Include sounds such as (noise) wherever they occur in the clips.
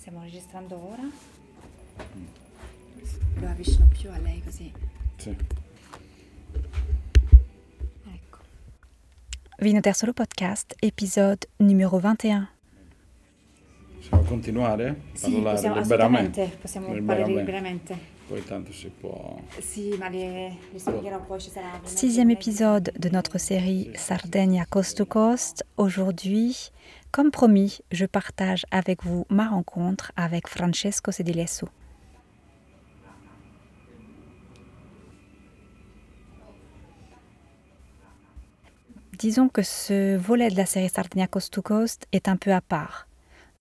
Stiamo registrando ora. Lo avvicino più a lei così. Sì. Ecco. Vino Solo Podcast, épisode numéro 21. Possiamo continuare? Sì, Parlare possiamo, liberamente? assolutamente, possiamo Liberamente. parlare liberamente. Poi tanto si può... Sì, ma le, le spiegherò poi, ci sarà... Sixième épisode de notre série Sardaigne Coast to Coast. Aujourd'hui, comme promis, je partage avec vous ma rencontre avec Francesco Sedilesso. Disons que ce volet de la série Sardinia Coast to Coast est un peu à part.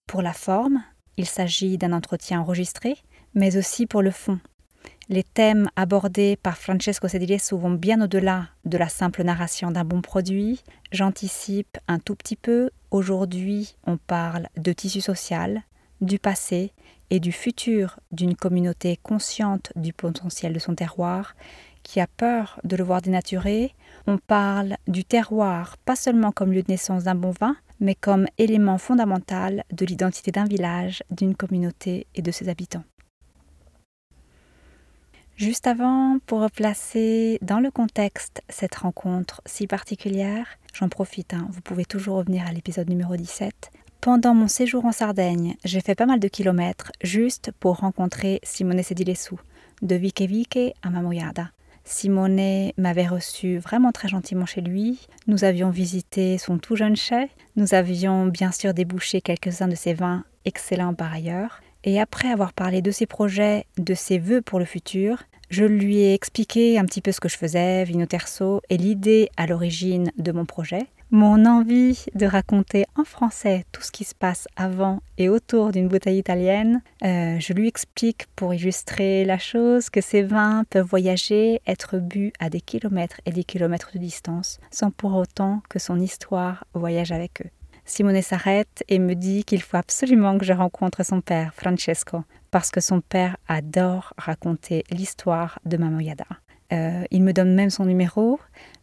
Pour la forme, il s'agit d'un entretien enregistré, mais aussi pour le fond. Les thèmes abordés par Francesco Sedilesso vont bien au-delà de la simple narration d'un bon produit. J'anticipe un tout petit peu. Aujourd'hui, on parle de tissu social, du passé et du futur d'une communauté consciente du potentiel de son terroir, qui a peur de le voir dénaturé. On parle du terroir pas seulement comme lieu de naissance d'un bon vin, mais comme élément fondamental de l'identité d'un village, d'une communauté et de ses habitants. Juste avant, pour replacer dans le contexte cette rencontre si particulière, j'en profite, hein, vous pouvez toujours revenir à l'épisode numéro 17. Pendant mon séjour en Sardaigne, j'ai fait pas mal de kilomètres juste pour rencontrer Simone Sedilesu, de Vique Vique à Mamoyada. Simone m'avait reçu vraiment très gentiment chez lui. Nous avions visité son tout jeune chai. Nous avions bien sûr débouché quelques-uns de ses vins, excellents par ailleurs. Et après avoir parlé de ses projets, de ses vœux pour le futur, je lui ai expliqué un petit peu ce que je faisais, Vino Terzo, et l'idée à l'origine de mon projet. Mon envie de raconter en français tout ce qui se passe avant et autour d'une bouteille italienne. Euh, je lui explique pour illustrer la chose que ces vins peuvent voyager, être bu à des kilomètres et des kilomètres de distance, sans pour autant que son histoire voyage avec eux. Simone s'arrête et me dit qu'il faut absolument que je rencontre son père, Francesco, parce que son père adore raconter l'histoire de Mamoyada. Euh, il me donne même son numéro,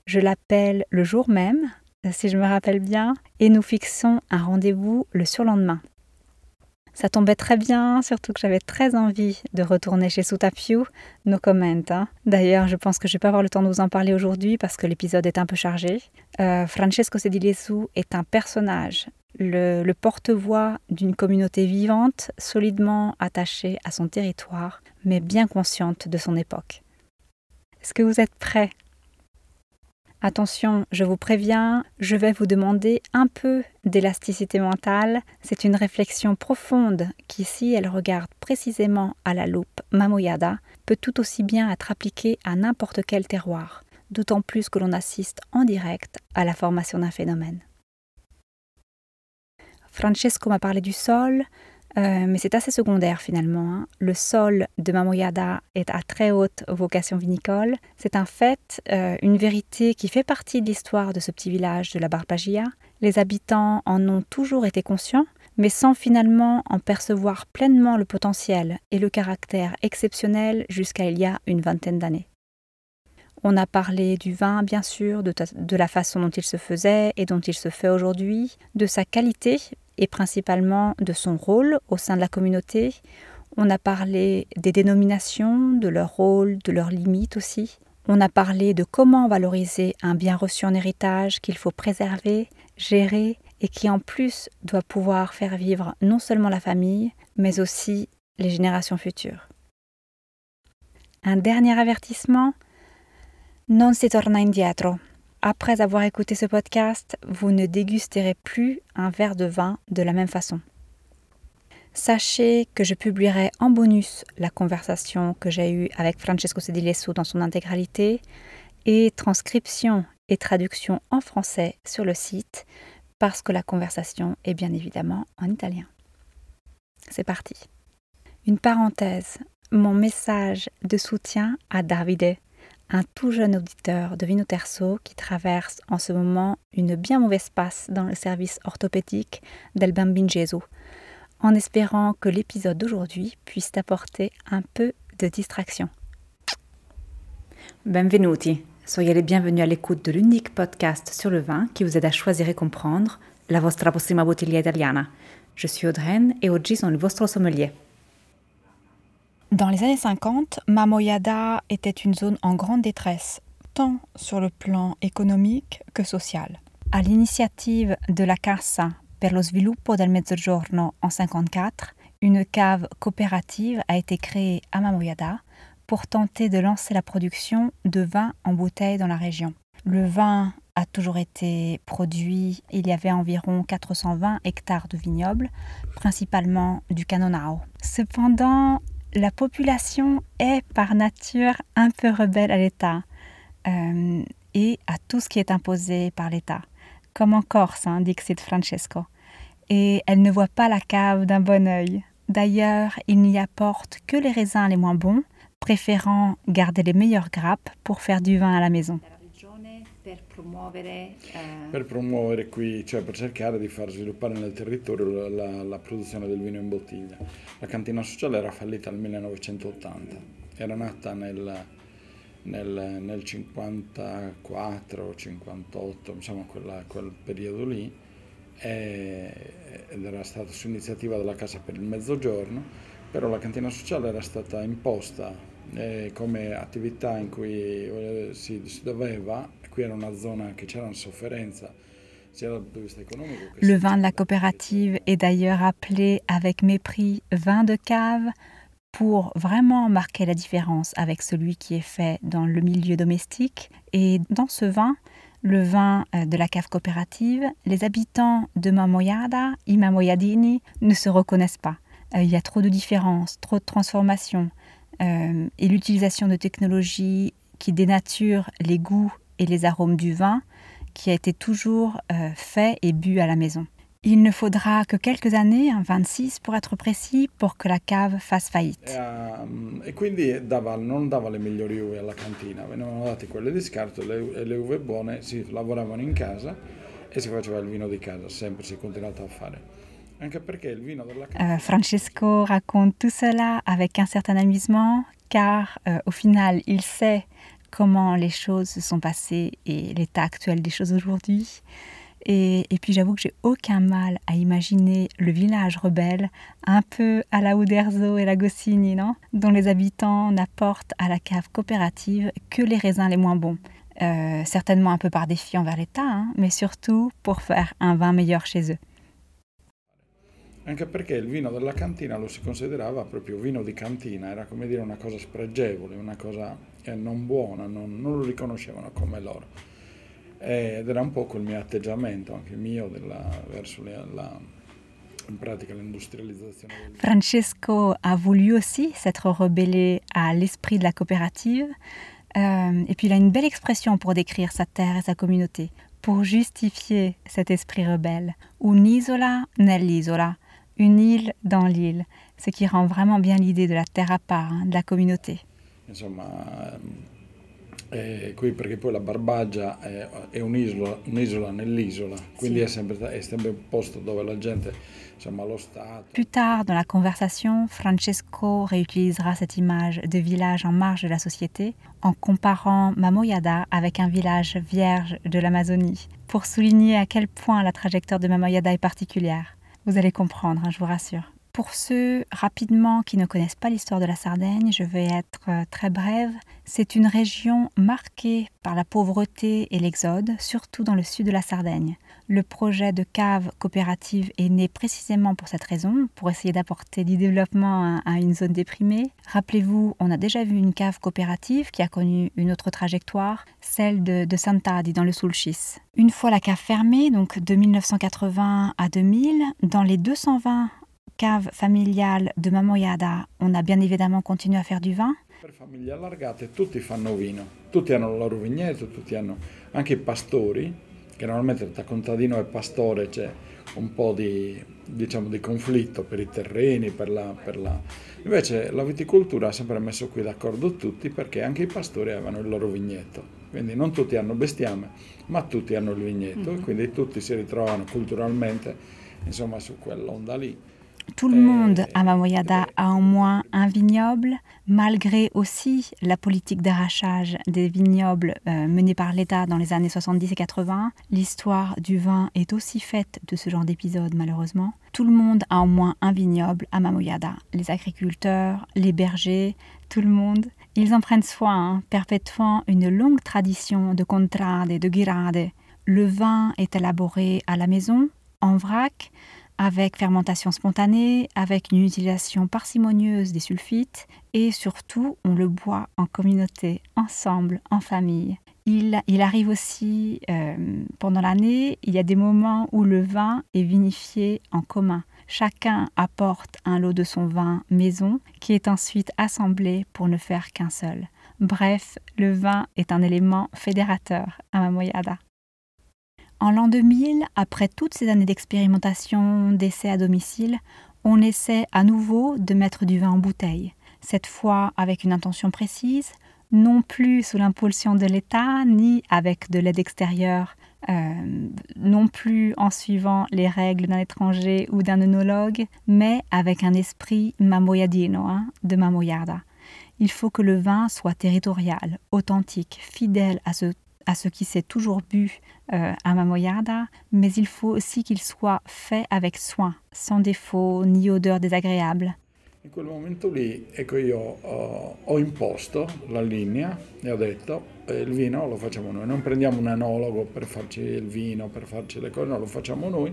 je l'appelle le jour même, si je me rappelle bien, et nous fixons un rendez-vous le surlendemain. Ça tombait très bien, surtout que j'avais très envie de retourner chez Soutapiu, no comment. Hein. D'ailleurs, je pense que je vais pas avoir le temps de vous en parler aujourd'hui parce que l'épisode est un peu chargé. Euh, Francesco Sedilesu est un personnage, le, porte-voix d'une communauté vivante, solidement attachée à son territoire, mais bien consciente de son époque. Est-ce que vous êtes prêts? Attention, je vous préviens, je vais vous demander un peu d'élasticité mentale. C'est une réflexion profonde qui, si elle regarde précisément à la loupe Mamoyada, peut tout aussi bien être appliquée à n'importe quel terroir, d'autant plus que l'on assiste en direct à la formation d'un phénomène. Francesco m'a parlé du sol, euh, mais c'est assez secondaire finalement. Hein. Le sol de Mamoyada est à très haute vocation vinicole. C'est un fait, euh, une vérité qui fait partie de l'histoire de ce petit village de la Barbagia. Les habitants en ont toujours été conscients, mais sans finalement en percevoir pleinement le potentiel et le caractère exceptionnel jusqu'à il y a une vingtaine d'années. On a parlé du vin, bien sûr, de, de, la façon dont il se faisait et dont il se fait aujourd'hui, de sa qualité et principalement de son rôle au sein de la communauté. On a parlé des dénominations, de leur rôle, de leurs limites aussi. On a parlé de comment valoriser un bien reçu en héritage qu'il faut préserver, gérer et qui en plus doit pouvoir faire vivre non seulement la famille, mais aussi les générations futures. Un dernier avertissement, non si torna indietro. Après avoir écouté ce podcast, vous ne dégusterez plus un verre de vin de la même façon. Sachez que je publierai en bonus la conversation que j'ai eue avec Francesco Sedilesso dans son intégralité et transcription et traduction en français sur le site parce que la conversation est bien évidemment en italien. C'est parti. Une parenthèse, mon message de soutien à Davide, un tout jeune auditeur de Vino Terzo qui traverse en ce moment une bien mauvaise passe dans le service orthopédique del Bambin en espérant que l'épisode d'aujourd'hui puisse apporter un peu de distraction. Benvenuti, soyez les bienvenus à l'écoute de l'unique podcast sur le vin qui vous aide à choisir et comprendre la vostra prossima bottiglia italiana. Je suis Audreyne et oggi sono il vostro sommelier. Dans les années 50, Mamoyada était une zone en grande détresse, tant sur le plan économique que social. À l'initiative de la Cassa per lo sviluppo del Mezzogiorno en 54, une cave coopérative a été créée à Mamoyada pour tenter de lancer la production de vin en bouteille dans la région. Le vin a toujours été produit, il y avait environ 420 hectares de vignobles, principalement du Canonao. Cependant, la population est par nature un peu rebelle à l'État euh, et à tout ce qui est imposé par l'État, comme en Corse, hein, Dixit Francesco. Et elle ne voit pas la cave d'un bon œil. D'ailleurs, il n'y apporte que les raisins les moins bons, préférant garder les meilleures grappes pour faire du vin à la maison. Per promuovere... Eh... Per promuovere qui, cioè per cercare di far sviluppare nel territorio la, la, la, produzione del vino in bottiglia. La cantina sociale era fallita nel 1980, era nata nel, nel, nel 54, 58, insomma quella, quel periodo lì, e, ed era stata su iniziativa della Casa per il Mezzogiorno, però la cantina sociale era stata imposta eh, come attività in cui eh, si, si doveva Le vin de la coopérative est d'ailleurs appelé avec mépris vin de cave pour vraiment marquer la différence avec celui qui est fait dans le milieu domestique. Et dans ce vin, le vin euh, de la cave coopérative, les habitants de Mamoyada, Imamoyadini, ne se reconnaissent pas. Euh, il y a trop de différences, trop de transformations, euh, et l'utilisation de technologies qui dénaturent les goûts et les arômes du vin qui a été toujours euh, fait et bu à la maison. Il ne faudra que quelques années, 26 pour être précis, pour que la cave fasse faillite. E, um, e quindi dava, non dava le migliori uve alla cantina, venivano date quelle di scarto le, e le uve buone si lavoravano in casa e si faceva il vino di casa, sempre si è continuato a fare. Anche perché il vino della cantina... Uh, Francesco raconte tout cela avec un certain amusement, car uh, au final il sait comment les choses se sont passées et l'état actuel des choses aujourd'hui. Et, puis j'avoue que j'ai aucun mal à imaginer le village rebelle, un peu à la Uderzo et la Goscinny, non? Dont les habitants n'apportent à la cave coopérative que les raisins les moins bons. Euh, certainement un peu par défi envers l'État, hein, mais surtout pour faire un vin meilleur chez eux. Anche perché il vino della cantina lo si considerava proprio vino di cantina, era come dire una cosa spregevole, una cosa eh, non buona, non, non, lo riconoscevano come loro. Ed era un po' quel mio atteggiamento, anche mio, della, verso la, la, in pratica l'industrializzazione. Francesco a voulu aussi s'être rebellé à l'esprit de la coopérative. Euh, et puis il a une belle expression pour décrire sa terre et sa communauté, pour justifier cet esprit rebelle. Un'isola nell'isola une île dans l'île, ce qui rend vraiment bien l'idée de la terre à part, hein, de la communauté. Insomma, eh, qui perché poi la Barbagia è, è un'isola, un'isola nell'isola, quindi sì. è, sempre, è sempre un posto dove la gente, insomma, lo Stato... Plus tard dans la conversation, Francesco réutilisera cette image de village en marge de la société en comparant Mamoyada avec un village vierge de l'Amazonie, pour souligner à quel point la trajectoire de Mamoyada est particulière. Vous allez comprendre, hein, je vous rassure. Pour ceux rapidement qui ne connaissent pas l'histoire de la Sardaigne, je vais être euh, très brève. C'est une région marquée par la pauvreté et l'exode, surtout dans le sud de la Sardaigne. Le projet de cave coopérative est né précisément pour cette raison, pour essayer d'apporter du développement à, une zone déprimée. Rappelez-vous, on a déjà vu une cave coopérative qui a connu une autre trajectoire, celle de, de Sant'Adi dans le Sulcis. Une fois la cave fermée, donc de 1980 à 2000, dans les 220 cave familiale de Mamoyada, on a bien évidemment continué à faire du vin. Anche pastori, che normalmente tra contadino e pastore c'è un po' di, diciamo, di conflitto per i terreni, per la, per la... Invece la viticoltura ha sempre messo qui d'accordo tutti perché anche i pastori avevano il loro vigneto. Quindi non tutti hanno bestiame, ma tutti hanno il vigneto mm-hmm. e quindi tutti si ritrovano culturalmente insomma su quell'onda lì. Tout le monde à Mamoyada a au moins un vignoble, malgré aussi la politique d'arrachage des vignobles euh, menée par l'État dans les années 70 et 80. L'histoire du vin est aussi faite de ce genre d'épisodes, malheureusement. Tout le monde a au moins un vignoble à Mamoyada. Les agriculteurs, les bergers, tout le monde. Ils en prennent soin, hein, perpétuant une longue tradition de contrade et de girade. Le vin est élaboré à la maison, en vrac, avec fermentation spontanée, avec une utilisation parcimonieuse des sulfites et surtout on le boit en communauté, ensemble, en famille. Il, arrive aussi euh, pendant l'année, il y a des moments où le vin est vinifié en commun. Chacun apporte un lot de son vin maison qui est ensuite assemblé pour ne faire qu'un seul. Bref, le vin est un élément fédérateur à Mamoyada. En l'an 2000, après toutes ces années d'expérimentation, d'essais à domicile, on essaie à nouveau de mettre du vin en bouteille, cette fois avec une intention précise, non plus sous l'impulsion de l'État, ni avec de l'aide extérieure, euh, non plus en suivant les règles d'un étranger ou d'un œnologue, mais avec un esprit mamoyadino, hein, de mamoyada. Il faut que le vin soit territorial, authentique, fidèle à ce à ce qui s'est toujours bu euh, à Mamoyada, mais il faut aussi qu'il soit fait avec soin, sans défaut ni odeur désagréable. In quel momento lì, ecco io ho, ho imposto la linea e ho detto eh, il vino lo facciamo noi, non prendiamo un enologo per farci il vino, per farci le cose, no, lo facciamo noi,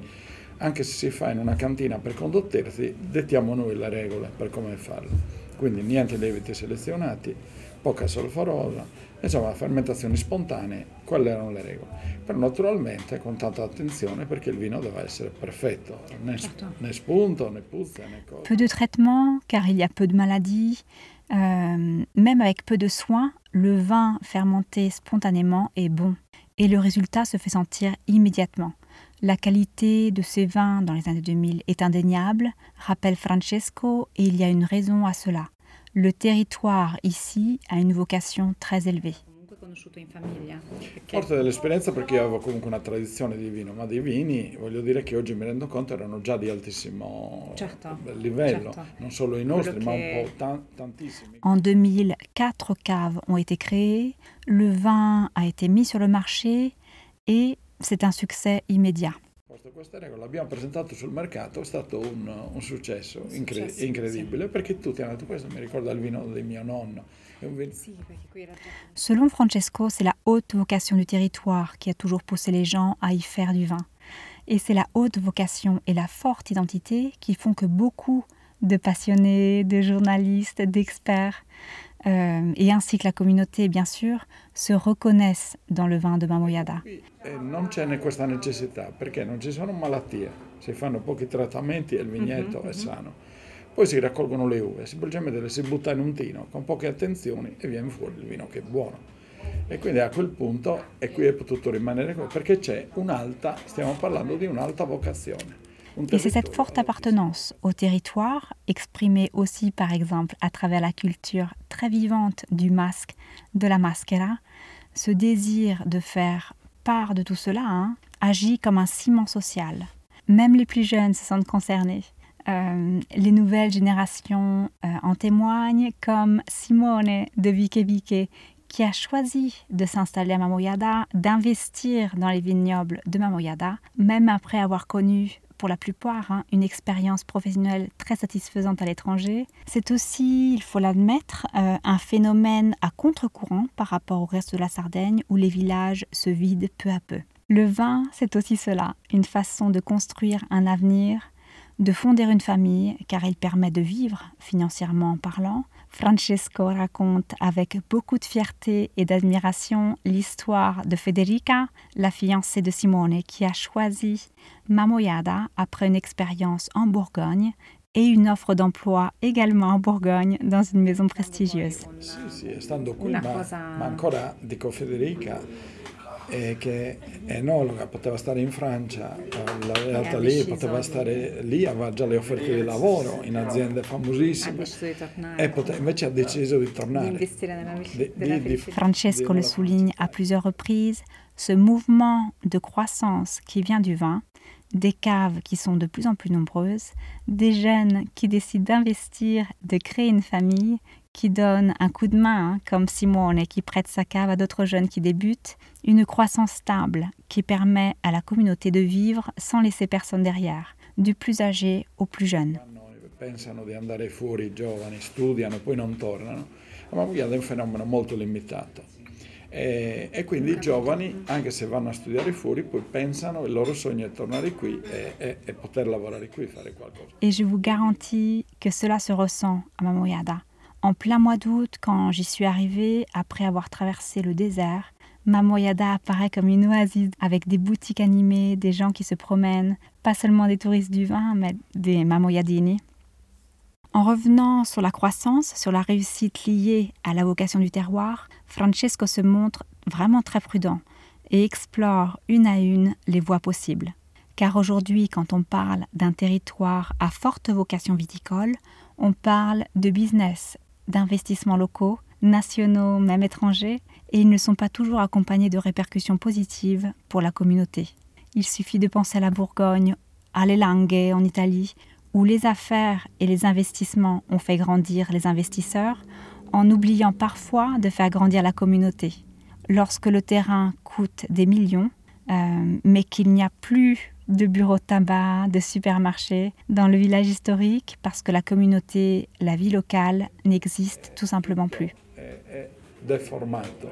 anche se si fa in una cantina per condottersi, dettiamo noi le regole per come farlo. Quindi niente lieviti selezionati, poca solfarosa, insomma fermentazioni spontanee, quelle erano le regole. Però naturalmente con tanta attenzione perché il vino deve essere perfetto, né, né spunto, né puzza, né cosa. Peu de traitement car il y a peu de maladies. Euh, même avec peu de soins, le vin fermenté spontanément est bon et le résultat se fait sentir immédiatement. La qualité de ces vins dans les années 2000 est indéniable, rappelle Francesco, et il y a une raison à cela. Le territoire ici a une vocation très élevée. Forte dell'esperienza perché avevo comunque una tradizione di vino, ma dei vini, voglio dire che oggi mi rendo conto, erano già di altissimo certo, livello, certo. non solo i nostri, Quello ma che- un po' tan- tantissimi. En 2000, quatre caves ont été créées, le vin a été mis sur le marché et c'est un succès immédiat. Posto queste regole, l'abbiamo presentato sul mercato, è stato un, un successo incre- Successo, incredibile perché tutti hanno detto questo mi ricorda il vino di mio nonno. Un Selon Francesco, c'est la haute vocation du territoire qui a toujours poussé les gens à y faire du vin. Et c'est la haute vocation et la forte identité qui font que beaucoup de passionnés, de journalistes, d'experts, euh, et ainsi que la communauté, bien sûr, se reconnaissent dans le vin de Mamoyada. Qui eh, non c'è questa necessità perché non ci sono malattie, si fanno pochi trattamenti e il vigneto è sano. Poi si raccolgono le uve, semplicemente le si butta in un tino con poche attenzioni e viene fuori il vino che è buono. E quindi a quel punto, e qui è potuto rimanere così, perché c'è un'alta, stiamo parlando di un'alta vocazione. Et c'est cette forte appartenance au territoire, exprimée aussi par exemple à travers la culture très vivante du masque, de la maschera, ce désir de faire part de tout cela hein, agit comme un ciment social. Même les plus jeunes se sentent concernés. Euh, les nouvelles générations euh, en témoignent, comme Simone de Vique, qui a choisi de s'installer à Mamoyada, d'investir dans les vignobles de Mamoyada, même après avoir connu pour la plupart hein, une expérience professionnelle très satisfaisante à l'étranger. C'est aussi, il faut l'admettre, euh, un phénomène à contre-courant par rapport au reste de la Sardaigne où les villages se vident peu à peu. Le vin, c'est aussi cela, une façon de construire un avenir, de fonder une famille, car il permet de vivre financièrement parlant. Francesco raconte avec beaucoup de fierté et d'admiration l'histoire de Federica, la fiancée de Simone, qui a choisi Mamoyada après une expérience en Bourgogne et une offre d'emploi également en Bourgogne dans une maison prestigieuse. Eh, che è enologa, poteva stare in Francia, eh, la realtà ha lì, deciso poteva stare lì, aveva già le offerte di lavoro in aziende famosissime. E pote- invece ha deciso di tornare. Di- di- di-. Francesco le souligne à plusieurs reprises, ce mouvement de croissance qui vient du vin des caves qui sont de plus en plus nombreuses, des jeunes qui décident d'investir, de créer une famille, qui donnent un coup de main, hein, comme Simone, qui prête sa cave à d'autres jeunes qui débutent, une croissance stable qui permet à la communauté de vivre sans laisser personne derrière, du plus âgé au plus jeune. Pensano di andare fuori giovani, studiano, poi non tornano. Ma è un fenomeno molto limitato. E, e, quindi i giovani, anche se vanno a studiare fuori, poi pensano, il loro sogno è tornare qui e, e, e poter lavorare qui, fare qualcosa. Et je vous garantis que cela se ressent à Mamoyada. En plein mois d'août, quand j'y suis arrivée, après avoir traversé le désert, Mamoyada apparaît comme une oasis avec des boutiques animées, des gens qui se promènent, pas seulement des touristes du vin, mais des Mamoyadini. En revenant sur la croissance, sur la réussite liée à la vocation du terroir, Francesco se montre vraiment très prudent et explore une à une les voies possibles. Car aujourd'hui, quand on parle d'un territoire à forte vocation viticole, on parle de business, d'investissements locaux, nationaux, même étrangers, et ils ne sont pas toujours accompagnés de répercussions positives pour la communauté. Il suffit de penser à la Bourgogne, à l'Elangue en Italie, où les affaires et les investissements ont fait grandir les investisseurs, en oubliant parfois de faire grandir la communauté. Lorsque le terrain coûte des millions, euh, mais qu'il n'y a plus de bureaux de tabac, de supermarchés dans le village historique parce que la communauté, la vie locale n'existe tout simplement plus. Deformato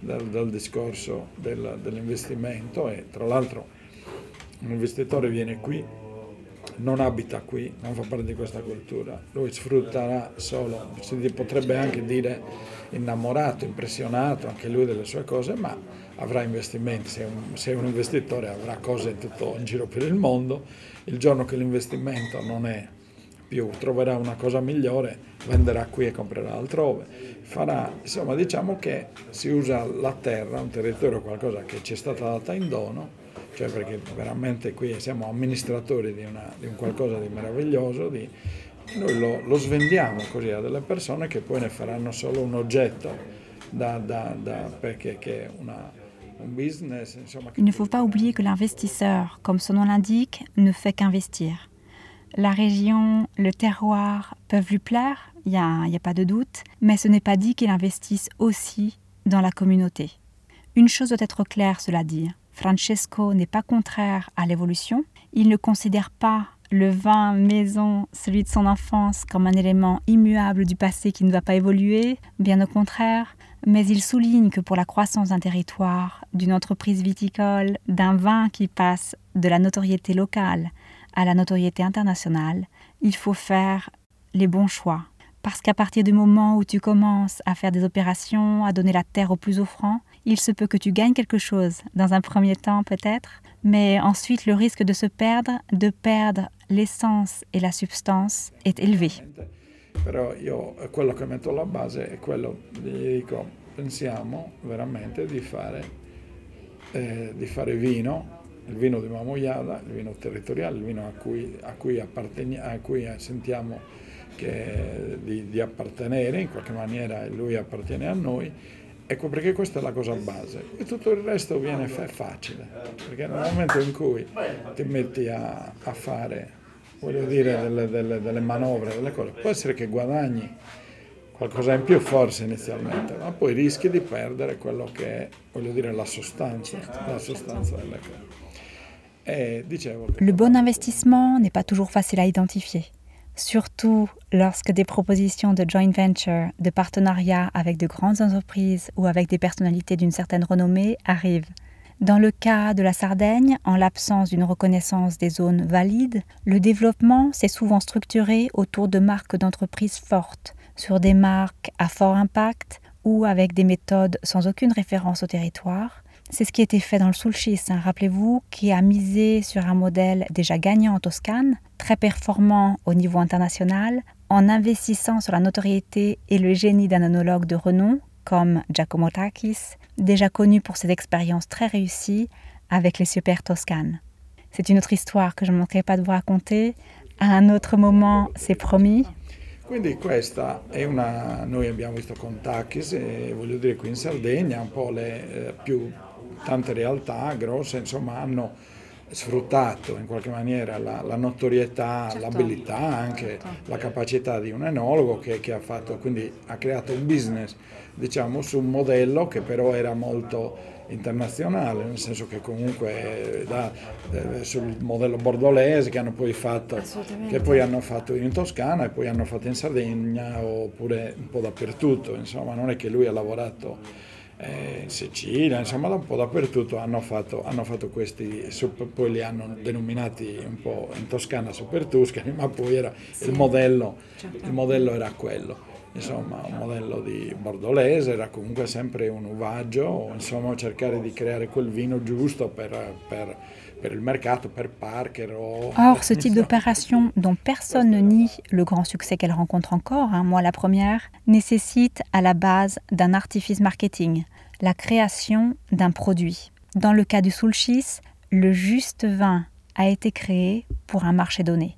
dal, dal discorso del, dell'investimento e tra l'altro un investitore viene qui non abita qui, non fa parte di questa cultura, lui sfrutterà solo, si potrebbe anche dire innamorato, impressionato anche lui delle sue cose, ma avrà investimenti, se un, se un investitore avrà cose tutto, in giro per il mondo, il giorno che l'investimento non è più, troverà una cosa migliore, venderà qui e comprerà altrove, farà, insomma diciamo che si usa la terra, un territorio, qualcosa che ci è stata data in dono, cioè perché veramente qui siamo amministratori di, una, di un qualcosa di meraviglioso, di, noi lo, lo, svendiamo così a delle persone che poi ne faranno solo un oggetto da, da, da, perché che una, Il ne faut pas oublier que l'investisseur, comme son nom l'indique, ne fait qu'investir. La région, le terroir peuvent lui plaire, il n'y a, a pas de doute, mais ce n'est pas dit qu'il investisse aussi dans la communauté. Une chose doit être claire, cela dit. Francesco n'est pas contraire à l'évolution. Il ne considère pas le vin maison, celui de son enfance, comme un élément immuable du passé qui ne va pas évoluer, bien au contraire, mais il souligne que pour la croissance d'un territoire, d'une entreprise viticole, d'un vin qui passe de la notoriété locale à la notoriété internationale, il faut faire les bons choix. Parce qu'à partir du moment où tu commences à faire des opérations, à donner la terre aux plus offrants, il se peut que tu gagnes quelque chose dans un premier temps peut-être, mais ensuite le risque de se perdre, de perdre l'essence et la substance est élevé. Però io quello che metto alla base è quello, gli dico, pensiamo veramente di fare, eh, di fare vino, il vino di Mamoiada, il vino territoriale, il vino a cui, a cui, a cui sentiamo che, di, di appartenere, in qualche maniera lui appartiene a noi. Ecco perché questa è la cosa base. E tutto il resto viene fa- facile, perché nel momento in cui ti metti a, a fare, voglio dire, delle, delle, delle, manovre, delle cose, può essere che guadagni qualcosa in più forse inizialmente, ma poi rischi di perdere quello che è, voglio dire, la sostanza, la sostanza delle cose. E dicevo. Le bon investissement n'est pas toujours facile à identifier. surtout lorsque des propositions de joint venture, de partenariat avec de grandes entreprises ou avec des personnalités d'une certaine renommée arrivent. Dans le cas de la Sardaigne, en l'absence d'une reconnaissance des zones valides, le développement s'est souvent structuré autour de marques d'entreprises fortes, sur des marques à fort impact ou avec des méthodes sans aucune référence au territoire, c'est ce qui a été fait dans le Sulcis, hein. rappelez-vous, qui a misé sur un modèle déjà gagnant en Toscane, très performant au niveau international, en investissant sur la notoriété et le génie d'un onologue de renom comme Giacomo Takis, déjà connu pour ses expériences très réussies avec les super toscanes. C'est une autre histoire que je ne manquerai pas de vous raconter. À un autre moment, c'est promis. Quindi questa è una, noi abbiamo visto con Takis e voglio dire qui in Sardegna un po' le eh, più tante realtà grosse insomma hanno sfruttato in qualche maniera la, la notorietà, certo. l'abilità, anche certo. la capacità di un enologo che, che, ha fatto, quindi ha creato un business diciamo su un modello che però era molto internazionale, nel senso che comunque da, eh, sul modello bordolese che hanno poi fatto, che poi hanno fatto in Toscana e poi hanno fatto in Sardegna oppure un po' dappertutto, insomma non è che lui ha lavorato eh, in Sicilia, insomma un po' dappertutto hanno fatto, hanno fatto questi, poi li hanno denominati un po' in Toscana Super Tuscani, ma poi era, sì. il, modello, certo. il modello era quello insomma un modello di bordolese, era comunque sempre un uvaggio, insomma cercare di creare quel vino giusto per, per, Or, ce type d'opération, dont personne ne nie le grand succès qu'elle rencontre encore, hein, moi la première, nécessite à la base d'un artifice marketing, la création d'un produit. Dans le cas du Sulcis, le juste vin a été créé pour un marché donné.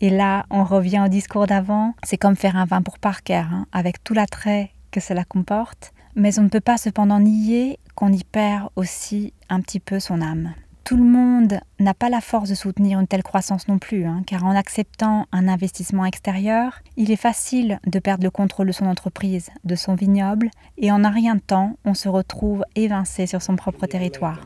Et là, on revient au discours d'avant. C'est comme faire un vin pour Parker, hein, avec tout l'attrait que cela comporte. Mais on ne peut pas cependant nier qu'on y perd aussi un petit peu son âme. Tout le monde n'a pas la force de soutenir une telle croissance non plus, hein, car en acceptant un investissement extérieur, il est facile de perdre le contrôle de son entreprise, de son vignoble, et en un rien de temps, on se retrouve évincé sur son propre territoire.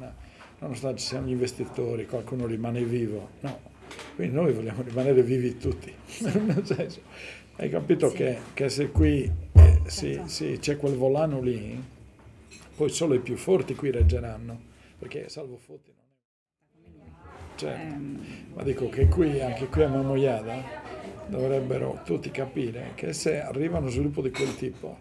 Quindi noi vogliamo rimanere vivi tutti, (laughs) nel senso, hai capito sì. che, che, se qui eh, sì, sì, c'è quel volano lì, poi solo i più forti qui reggeranno, perché salvo Fotti. Certo, um... ma dico che qui, anche qui a Mamoiada, dovrebbero tutti capire che se arrivano a sviluppo di quel tipo,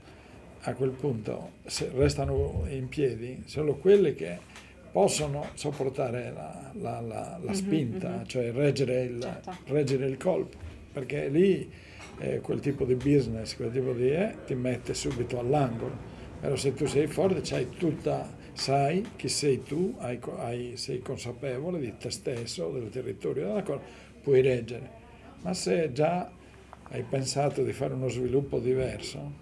a quel punto, se restano in piedi, solo quelli che possono sopportare la, la, la, la mhm, spinta, mm-hmm. cioè reggere il, certo. reggere il, colpo, perché lì eh, quel tipo di business, quel tipo di eh, ti mette subito all'angolo. Però se tu sei forte, c'hai tutta, sai chi sei tu, hai, hai, sei consapevole di te stesso, del territorio, della cosa, puoi reggere. Ma se già hai pensato di fare uno sviluppo diverso,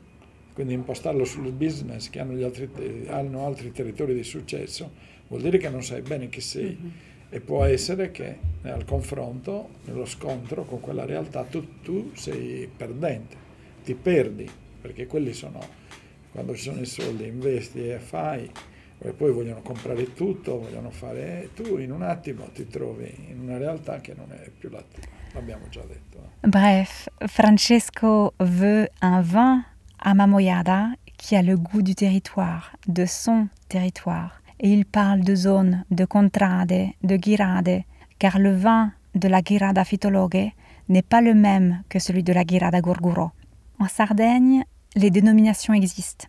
quindi impostarlo sul business che hanno, altri, hanno altri territori di successo, vuol dire che non sai bene chi sei mm-hmm. e può essere che nel confronto, nello scontro con quella realtà tu, tu sei perdente, ti perdi, perché quelli sono, quando ci sono i soldi investi e fai, e poi vogliono comprare tutto, vogliono fare, tu in un attimo ti trovi in una realtà che non è più la tua, l'abbiamo già detto. Bref, Francesco veut un vin à Mamoyada qui a le goût du territoire, de son territoire. et il parle de zones, de contrade, de ghirade, car le vin de la ghirada fitologue n'est pas le même que celui de la ghirada gorguro. En Sardaigne, les dénominations existent.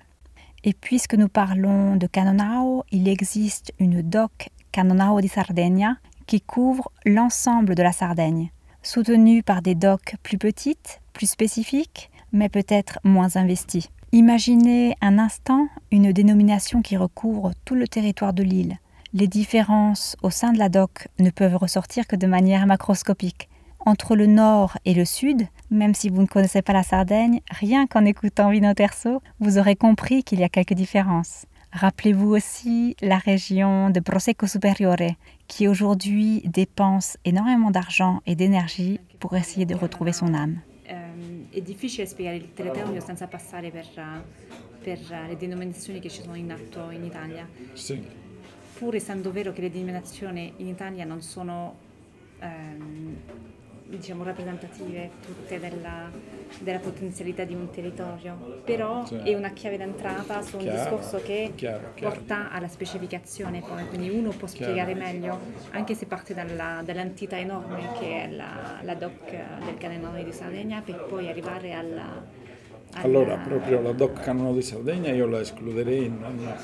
Et puisque nous parlons de Canonao, il existe une DOC Canonao di Sardegna qui couvre l'ensemble de la Sardaigne, soutenue par des DOC plus petites, plus spécifiques, mais peut-être moins investies. Imaginez un instant une dénomination qui recouvre tout le territoire de l'île. Les différences au sein de la DOC ne peuvent ressortir que de manière macroscopique. Entre le nord et le sud, même si vous ne connaissez pas la Sardaigne, rien qu'en écoutant Vino Terzo, vous aurez compris qu'il y a quelques différences. Rappelez-vous aussi la région de Prosecco Superiore, qui aujourd'hui dépense énormément d'argent et d'énergie pour essayer de retrouver son âme. è difficile spiegare il territorio senza passare per, per, le denominazioni che ci sono in atto in Italia. Sì. Pur essendo vero che le denominazioni in Italia non sono ehm, diciamo, rappresentative tutte della, della, potenzialità di un territorio, però cioè, è una chiave d'entrata su un chiaro, discorso che chiaro, chiaro. porta alla specificazione poi, quindi uno può spiegare meglio, anche se parte dalla, dall'entità enorme che è la, la DOC del Canone di Sardegna, per poi arrivare alla allora, proprio la DOC Canone di Sardegna io la escluderei, non,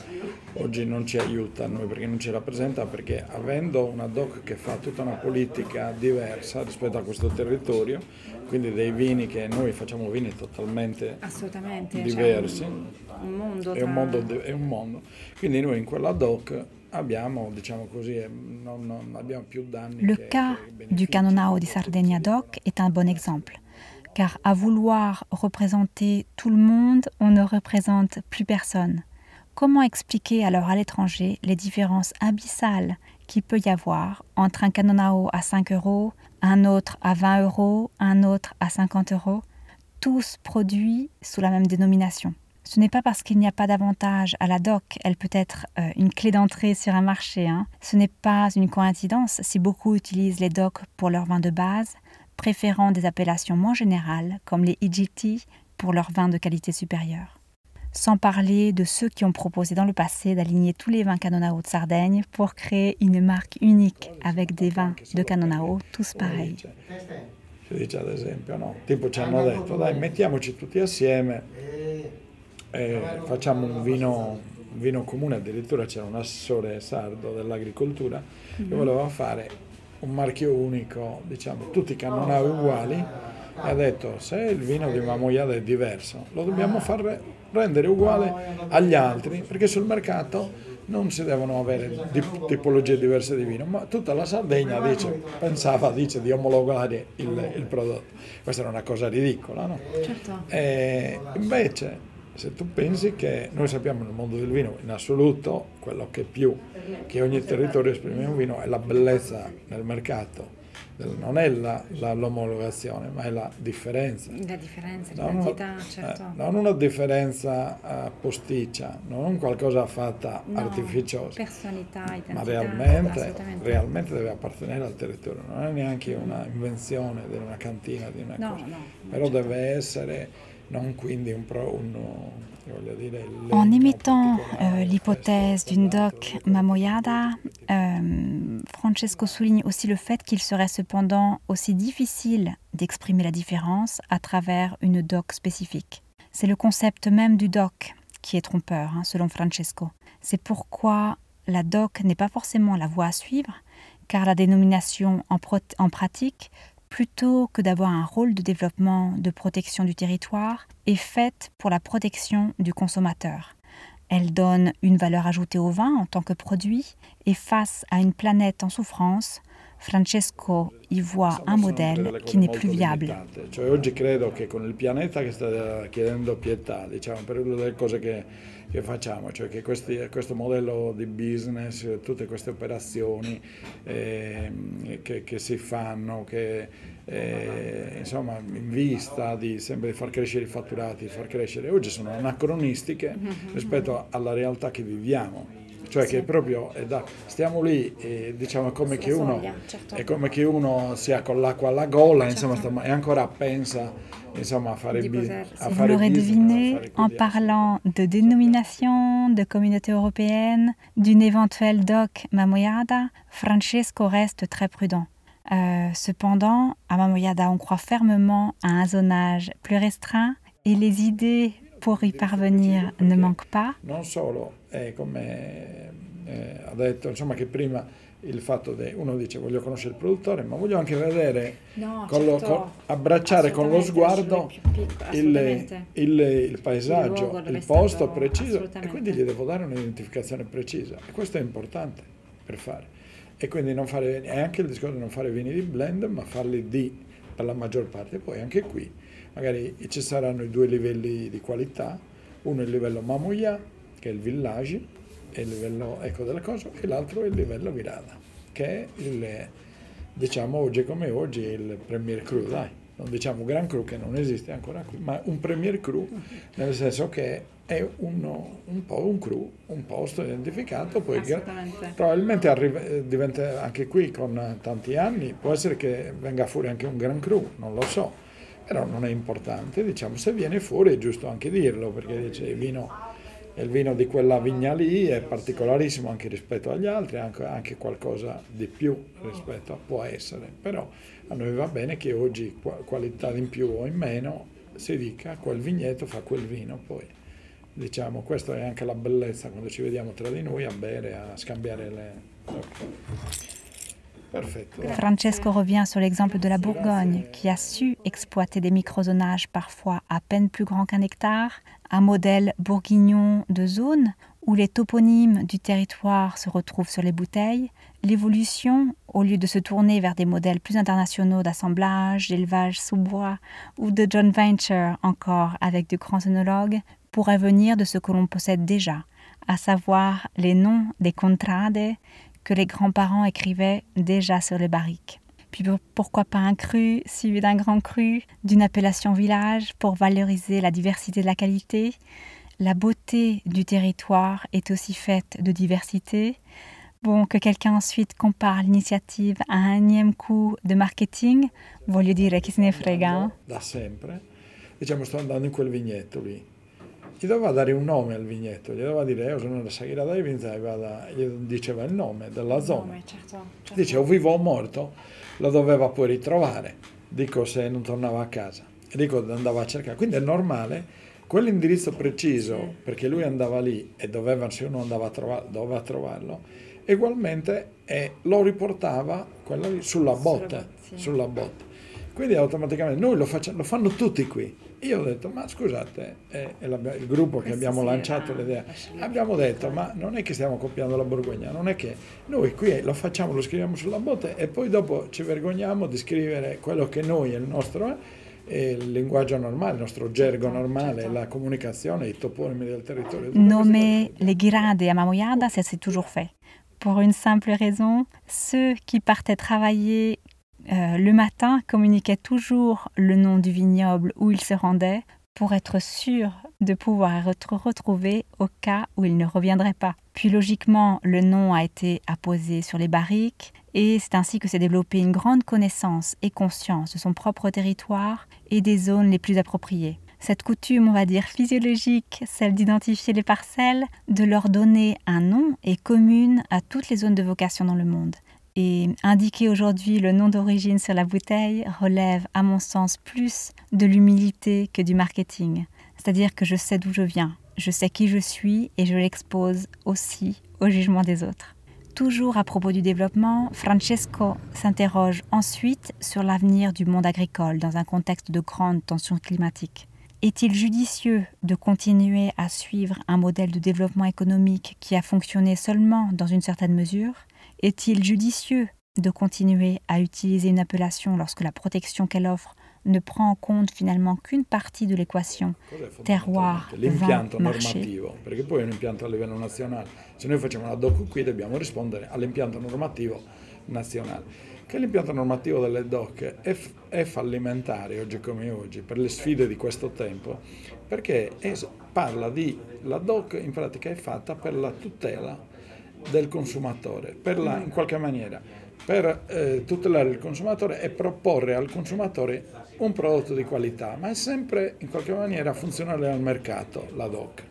oggi non ci aiuta a noi perché non ci rappresenta, perché avendo una DOC che fa tutta una politica diversa rispetto a questo territorio, quindi dei vini che noi facciamo vini totalmente diversi, cioè un, un mondo è, un mondo, è un mondo, quindi noi in quella DOC abbiamo, diciamo così, eh, non, non abbiamo più danni. Le cas du Canonao di Sardegna DOC est un bon exemple. Car à vouloir représenter tout le monde, on ne représente plus personne. Comment expliquer alors à l'étranger les différences abyssales qu'il peut y avoir entre un Canonao à 5 euros, un autre à 20 euros, un autre à 50 euros, tous produits sous la même dénomination. Ce n'est pas parce qu'il n'y a pas d'avantage à la DOC, elle peut être euh, une clé d'entrée sur un marché. Hein. Ce n'est pas une coïncidence si beaucoup utilisent les DOC pour leurs vins de base, préférant des appellations moins générales comme les IGT pour leurs vins de qualité supérieure. Sans parler de ceux qui ont proposé dans le passé d'aligner tous les vins Canonao de Sardaigne pour créer une marque unique avec des vins de Canonao tous pareils. e facciamo un vino, un vino, comune, addirittura c'era un assessore sardo dell'agricoltura mm-hmm. che mhm. voleva fare un marchio unico, diciamo, tutti i cannonari uguali e ha detto se il vino di Mamoiada è diverso lo dobbiamo far rendere uguale agli altri perché sul mercato non si devono avere tipologie diverse di vino, ma tutta la Sardegna dice, pensava dice, di omologare il, il, prodotto. Questa era una cosa ridicola, no? Certo. E invece se tu pensi che noi sappiamo nel mondo del vino in assoluto quello che più che ogni territorio esprime un vino è la bellezza nel mercato. Non è la, la, l'omologazione ma è la differenza. La differenza, l'identità non, certo. eh, non una differenza uh, posticcia non qualcosa fatta no, artificiosa. personalità, identità ma realmente, realmente, deve appartenere al territorio non è neanche una invenzione di una cantina di una no, cosa. no, però certo. deve essere En imitant euh, l'hypothèse d'une doc Mamoyada, euh, Francesco souligne aussi le fait qu'il serait cependant aussi difficile d'exprimer la différence à travers une doc spécifique. C'est le concept même du doc qui est trompeur, hein, selon Francesco. C'est pourquoi la doc n'est pas forcément la voie à suivre, car la dénomination en, en pratique plutôt que d'avoir un rôle de développement de protection du territoire, est faite pour la protection du consommateur. Elle donne une valeur ajoutée au vin en tant que produit et face à une planète en souffrance, Francesco y voit un modèle qui n'est plus viable. Oggi credo che con il pianeta che sta chiedendo pietà, diciamo, per le cose che, che facciamo, cioè che questi, questo modello di business, tutte queste operazioni eh, che, che, si fanno, che eh, insomma in vista di sempre far crescere i fatturati, far crescere, oggi sono anacronistiche rispetto alla realtà che viviamo cioè sì. che proprio è da, stiamo lì e diciamo è come, che uno, certo. è come che uno sia con l'acqua alla gola certo. insomma, e ancora pensa insomma, a fare business. Vous l'aurez deviné, en parlant de dénomination, de communauté européenne, d'une éventuelle doc Mamoyada, Francesco reste très prudent. Euh, cependant, à Mamoyada, on croit fermement à un zonage plus restreint et les idées pour y parvenir ne manque pas. Non solo, è come eh, ha detto, insomma che prima il fatto che uno dice voglio conoscere il produttore, ma voglio anche vedere, no, con certo, lo, con, abbracciare con lo sguardo il, il, il, paesaggio, il, il posto stato, preciso e quindi gli devo dare un'identificazione precisa e questo è importante per fare. E quindi non fare, è anche il discorso di non fare vini di blend, ma farli di per la maggior parte. Poi anche qui magari ci saranno i due livelli di qualità, uno è il livello Mamoya, che è il village, è il livello ecco della cosa, e l'altro è il livello Virada, che è il, diciamo oggi come oggi il Premier Cru, dai, non diciamo Gran Cru che non esiste ancora qui, ma un Premier Cru, nel senso che è uno, un po' un cru, un posto identificato, poi probabilmente arriva, diventa anche qui con tanti anni, può essere che venga fuori anche un Gran Cru, non lo so, però non è importante, diciamo, se viene fuori è giusto anche dirlo, perché dice il vino, il vino di quella vigna lì è particolarissimo anche rispetto agli altri, anche, anche qualcosa di più rispetto a può essere, però a noi va bene che oggi qualità in più o in meno si dica quel vigneto fa quel vino poi. Diciamo, questa è anche la bellezza quando ci vediamo tra di noi a bere, a scambiare le... Okay. Francesco revient sur l'exemple de la Bourgogne, qui a su exploiter des microzonages parfois à peine plus grands qu'un hectare, un modèle bourguignon de zone où les toponymes du territoire se retrouvent sur les bouteilles, l'évolution, au lieu de se tourner vers des modèles plus internationaux d'assemblage, d'élevage sous bois ou de joint venture encore avec de grands œnologues, pourrait venir de ce que l'on possède déjà, à savoir les noms des contrades, que les grands-parents écrivaient déjà sur les barriques. Puis pourquoi pas un cru suivi d'un grand cru, d'une appellation village pour valoriser la diversité de la qualité. La beauté du territoire est aussi faite de diversité. Bon, que quelqu'un ensuite compare l'initiative à un énième coup de marketing, voglio dire chi se ne frega. Da sempre. Diciamo, sto andando in quel vignetto lì. Gli doveva dare un nome al vignetto, gli doveva dire, io sono da Saghira Davinza, gli diceva il nome della zona. Nome, certo, certo. Dice, o vivo o morto, lo doveva poi ritrovare, dico se non tornava a casa, dico andava a cercare. Quindi è normale quell'indirizzo preciso, perché lui andava lì e doveva, se uno andava a trovarlo, doveva trovarlo, ugualmente e lo riportava lì, sulla botte, sì. sulla botte. Quindi automaticamente noi lo, facciamo, lo fanno tutti qui. Io ho detto, ma scusate, è, è la, il gruppo che abbiamo sì, lanciato ah, l'idea, abbiamo detto, ma non è che stiamo copiando la Borgogna, non è che noi qui lo facciamo, lo scriviamo sulla botte e poi dopo ci vergogniamo di scrivere quello che noi, è il nostro, è il linguaggio normale, il nostro gergo certo, normale, certo. la comunicazione, i toponimi del territorio. Nommer les guirades à Mamoyada, ça s'est toujours fait. Pour une simple raison, ceux qui partaient travailler euh, le matin communiquait toujours le nom du vignoble où il se rendait pour être sûr de pouvoir être retrouvé au cas où il ne reviendrait pas. Puis logiquement, le nom a été apposé sur les barriques et c'est ainsi que s'est développée une grande connaissance et conscience de son propre territoire et des zones les plus appropriées. Cette coutume, on va dire physiologique, celle d'identifier les parcelles, de leur donner un nom, est commune à toutes les zones de vocation dans le monde. Et indiquer aujourd'hui le nom d'origine sur la bouteille relève, à mon sens, plus de l'humilité que du marketing. C'est-à-dire que je sais d'où je viens, je sais qui je suis et je l'expose aussi au jugement des autres. Toujours à propos du développement, Francesco s'interroge ensuite sur l'avenir du monde agricole dans un contexte de grande tension climatique. Est-il judicieux de continuer à suivre un modèle de développement économique qui a fonctionné seulement dans une certaine mesure? Est-il judicieux de continuer à utiliser une appellation lorsque la protection qu'elle offre ne prend en compte finalement qu'une partie de l'équation terroir, l'impianto normativo, perché poi è un impianto a livello nazionale. Se noi facciamo una DOC qui dobbiamo rispondere all'impianto normativo nazionale. Che l'impianto normativo delle DOC è, è, fallimentare oggi come oggi per le sfide di questo tempo, perché è, parla di la DOC in pratica è fatta per la tutela del consumatore, la, in qualche maniera, per eh, tutelare il consumatore e proporre al consumatore un prodotto di qualità, ma è sempre in qualche maniera funzionale al mercato, la DOC.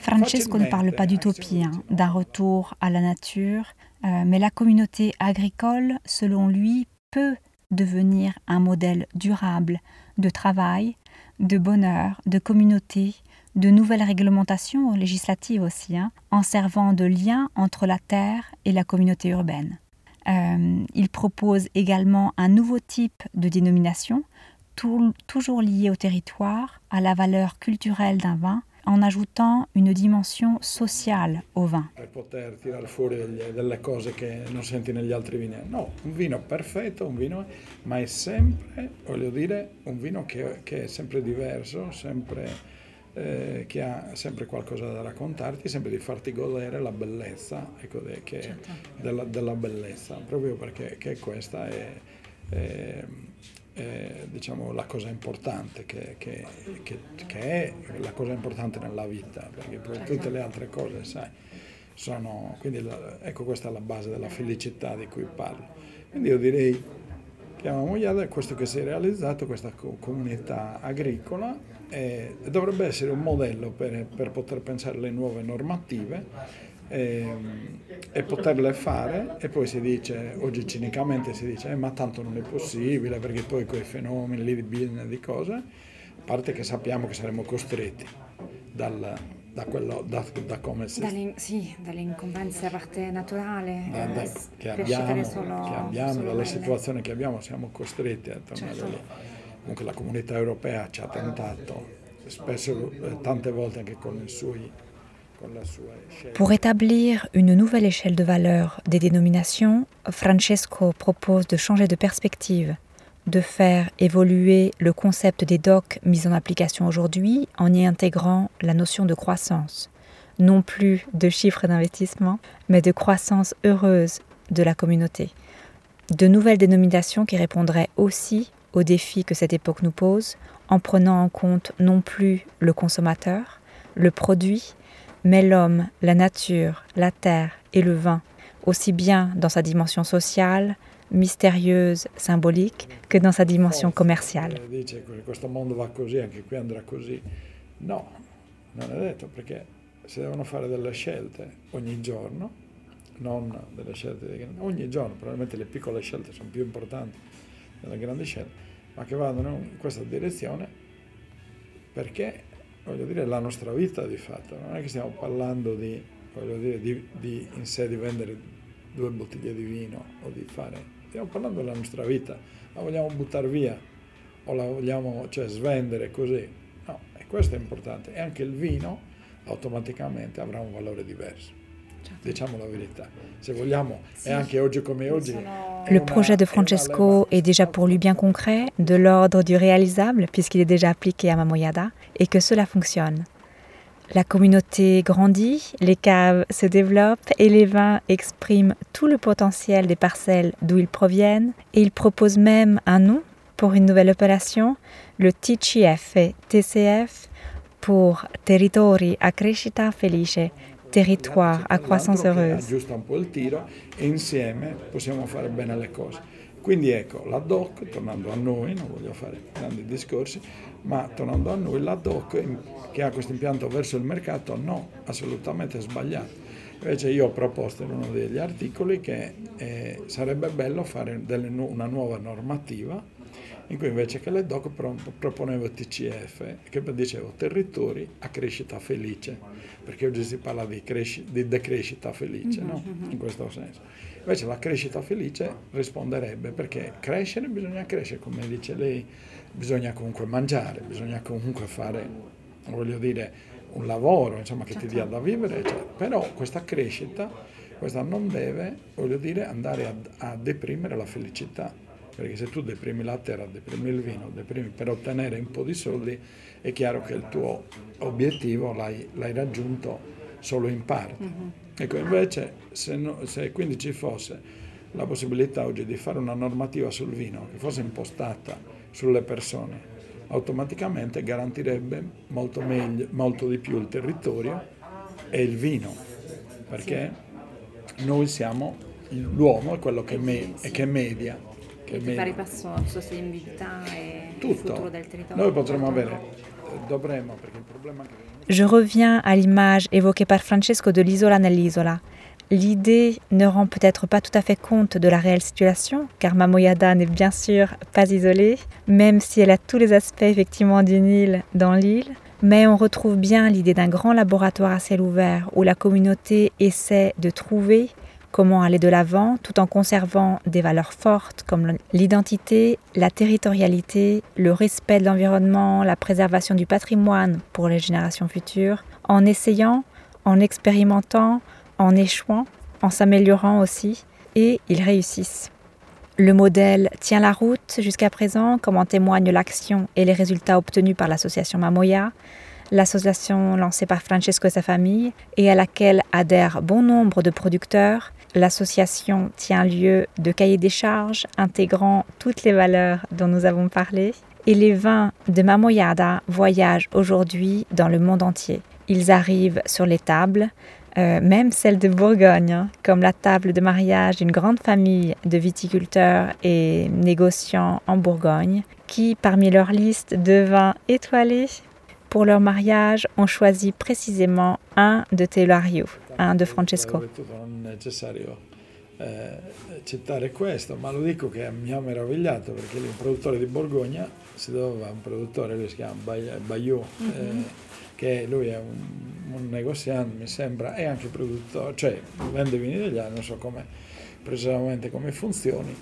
Francesco ne parle pas d'utopie, hein, d'un retour à la nature, euh, mais la communauté agricole, selon lui, peut devenir un modèle durable de travail, de bonheur, de communauté, de nouvelles réglementations législatives aussi, hein, en servant de lien entre la terre et la communauté urbaine. Euh, il propose également un nouveau type de dénomination, toujours lié au territoire, à la valeur culturelle d'un vin, en ajoutant une dimension sociale au vin. Che che, che eh, che ha sempre qualcosa da raccontarti, sempre di farti godere la bellezza ecco, che, certo. della, della, bellezza, proprio perché questa è, è, è diciamo, la cosa importante, che, che, che, è la cosa importante nella vita, perché poi certo. tutte le altre cose, sai, sono, quindi la, ecco questa è la base della felicità di cui parlo. Quindi io direi Iada è questo che si è realizzato, questa comunità agricola e dovrebbe essere un modello per, per poter pensare alle nuove normative e, e, poterle fare e poi si dice, oggi cinicamente si dice, eh, ma tanto non è possibile perché poi quei fenomeni lì di business di cose, a parte che sappiamo che saremo costretti dal, da, quello, da, da come si... Dalle, sì, dall'incombenza a parte naturale. Da, da, eh, che abbiamo, solo, che abbiamo dalla situazione che abbiamo, siamo costretti a tornare certo. lì. Comunque la comunità europea ci ha tentato, spesso, eh, tante volte anche con Pour établir une nouvelle échelle de valeur des dénominations, Francesco propose de changer de perspective de faire évoluer le concept des docs mis en application aujourd'hui en y intégrant la notion de croissance. Non plus de chiffres d'investissement, mais de croissance heureuse de la communauté. De nouvelles dénominations qui répondraient aussi aux défis que cette époque nous pose, en prenant en compte non plus le consommateur, le produit, mais l'homme, la nature, la terre et le vin, aussi bien dans sa dimension sociale, mystérieuse, symbolique, che dans sa dimension commerciale. Non delle scelte ogni giorno, probabilmente le piccole scelte sono più importanti delle grandi scelte, ma che vadano in questa direzione perché, voglio dire, la nostra vita di fatto, non è che stiamo parlando di, dire, di, di in sé di vendere due bottiglie di vino o di fare stiamo parlando della nostra vita, la vogliamo buttare via o la vogliamo cioè, svendere così? No, e questo è importante. E anche il vino automaticamente avrà un valore diverso. Certo. Diciamo la verità. Se vogliamo, sì. e anche oggi come oggi. Le projet de Francesco est déjà pour lui bien concret, de l'ordre du réalisable, puisqu'il est déjà appliqué à Mamoyada, et que cela fonctionne. La communauté grandit, les caves se développent et les vins expriment tout le potentiel des parcelles d'où ils proviennent et il propose même un nom pour une nouvelle opération, le TCF TCF pour Territori a crescita felice, territoire à croissance heureuse. Quindi ecco, la DOC, tornando a noi, non voglio fare grandi discorsi, ma tornando a noi, la DOC che ha questo impianto verso il mercato, no, assolutamente sbagliato. Invece io ho proposto in uno degli articoli che eh, sarebbe bello fare delle, una nuova normativa in cui invece che le DOC proponevo TCF, che dicevo territori a crescita felice, perché oggi si parla di, cresci, di decrescita felice, no? Mm-hmm. in questo senso. Invece la crescita felice risponderebbe perché crescere bisogna crescere, come dice lei, bisogna comunque mangiare, bisogna comunque fare, voglio dire, un lavoro insomma, che ti dia da vivere, eccetera. però questa crescita questa non deve, voglio dire, andare a, a deprimere la felicità perché se tu deprimi la terra, deprimi il vino, deprimi per ottenere un po' di soldi, è chiaro che il tuo obiettivo l'hai, l'hai raggiunto solo in parte. Mm-hmm. Ecco, invece se, no, se quindi ci fosse la possibilità oggi di fare una normativa sul vino che fosse impostata sulle persone, automaticamente garantirebbe molto, meglio, molto di più il territorio e il vino, perché sì. noi siamo l'uomo è quello che, me, che media che di pari passo sostenibilità e Tutto. il futuro del territorio? Noi potremmo avere, dovremmo, perché il problema che... Je reviens à l'image évoquée par Francesco de l'isola nell'isola. L'idée ne rend peut-être pas tout à fait compte de la réelle situation, car Mamoyada n'est bien sûr pas isolée, même si elle a tous les aspects effectivement d'une île dans l'île. Mais on retrouve bien l'idée d'un grand laboratoire à ciel ouvert où la communauté essaie de trouver comment aller de l'avant tout en conservant des valeurs fortes comme l'identité, la territorialité, le respect de l'environnement, la préservation du patrimoine pour les générations futures, en essayant, en expérimentant, en échouant, en s'améliorant aussi, et ils réussissent. Le modèle tient la route jusqu'à présent, comme en témoignent l'action et les résultats obtenus par l'association Mamoya, l'association lancée par Francesco et sa famille et à laquelle adhèrent bon nombre de producteurs. L'association tient lieu de cahier des charges intégrant toutes les valeurs dont nous avons parlé. Et les vins de Mamoyada voyagent aujourd'hui dans le monde entier. Ils arrivent sur les tables, euh, même celles de Bourgogne, hein, comme la table de mariage d'une grande famille de viticulteurs et négociants en Bourgogne, qui, parmi leur liste de vins étoilés, pour leur mariage, ont choisi précisément un de Telario, un de Francesco. Non è necessario eh, citare questo, ma lo dico che mi ha meravigliato perché è un produttore di Borgogna, si doveva un produttore, lui si chiama Bayou, mm-hmm. eh, che lui è un, un negoziante, mi sembra, e anche produttore, cioè vende vini degli anni, non so come, precisamente come funzioni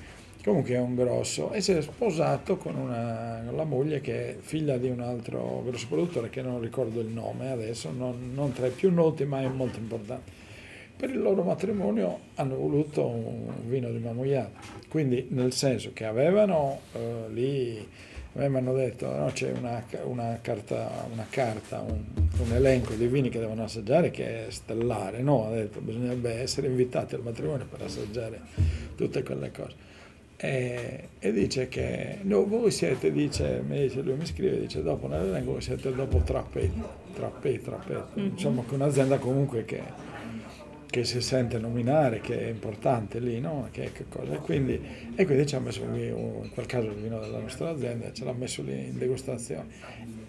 Comunque è un grosso e si è sposato con una, la moglie che è figlia di un altro grosso produttore che non ricordo il nome adesso, non, non tra i più noti ma è molto importante. Per il loro matrimonio hanno voluto un vino di Mamoiata, quindi nel senso che avevano eh, lì A me mi hanno detto no, c'è una, una carta, una carta un, un, elenco di vini che devono assaggiare che è stellare. No, ha detto bisognerebbe essere invitati al matrimonio per assaggiare tutte quelle cose. E, e, dice che no, voi siete, dice, mi dice, lui mi scrive, dice dopo nell'elenco voi siete dopo Trappet, Trappet, Trappet, mm-hmm. insomma che un'azienda comunque che che si sente nominare, che è importante lì, no? Che, che cosa. E, quindi, e quindi ci ha messo in quel caso il vino della nostra azienda, ce l'ha messo lì in degustazione.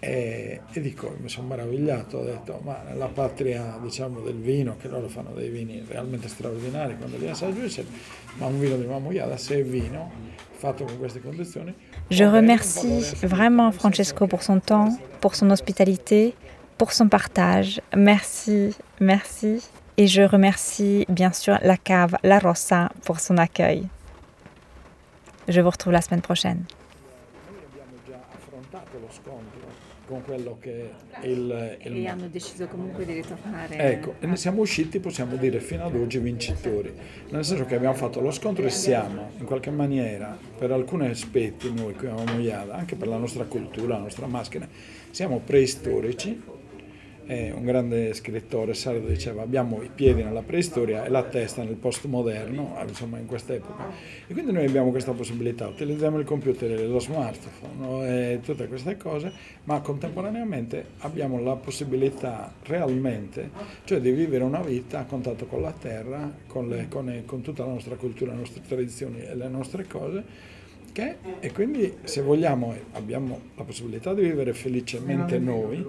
E, e dico, mi sono meravigliato, ho detto, ma nella patria diciamo, del vino, che loro fanno dei vini realmente straordinari quando li assaggi, ma un vino di Mamoyada, se è vino, fatto con queste condizioni. Je remercie vraiment Francesco pour son temps, pour son hospitalité, pour son partage. Merci, merci. Et je remercie bien sûr la cave La Rossa pour son accueil. Je vous retrouve la semaine prochaine. e hanno deciso comunque di ritornare. Ecco, e ne siamo usciti, possiamo dire, fino ad oggi vincitori, nel senso che abbiamo fatto lo scontro e siamo, in qualche maniera, per alcuni aspetti, noi qui a Moiada, anche per la nostra cultura, la nostra maschera, siamo preistorici, eh, un grande scrittore sardo diceva abbiamo i piedi nella preistoria e la testa nel postmoderno, eh, insomma in quest'epoca. E quindi noi abbiamo questa possibilità, utilizziamo il computer, lo smartphone e tutte queste cose, ma contemporaneamente abbiamo la possibilità realmente, cioè di vivere una vita a contatto con la terra, con, le, con, con tutta la nostra cultura, le nostre tradizioni e le nostre cose che, e quindi se vogliamo abbiamo la possibilità di vivere felicemente noi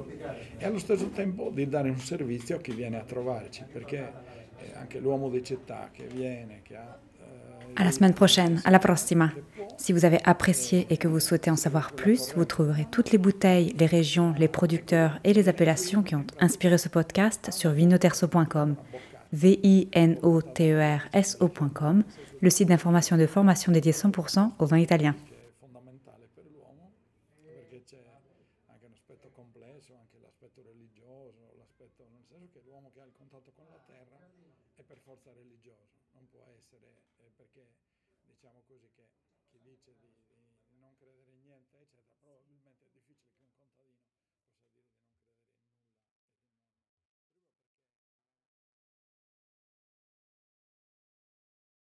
e allo stesso tempo di dare un servizio a chi viene a trovarci, perché eh, anche l'uomo di città che viene, che ha... Eh, à la semaine prochaine, à la prossima. Si vous avez apprécié et que vous souhaitez en savoir plus, vous trouverez toutes les bouteilles, les régions, les producteurs et les appellations qui ont inspiré ce podcast sur vinoterso.com. V-I-N-O-T-E-R-S-O.com, le site d'information de formation dédié 100% au vin italien.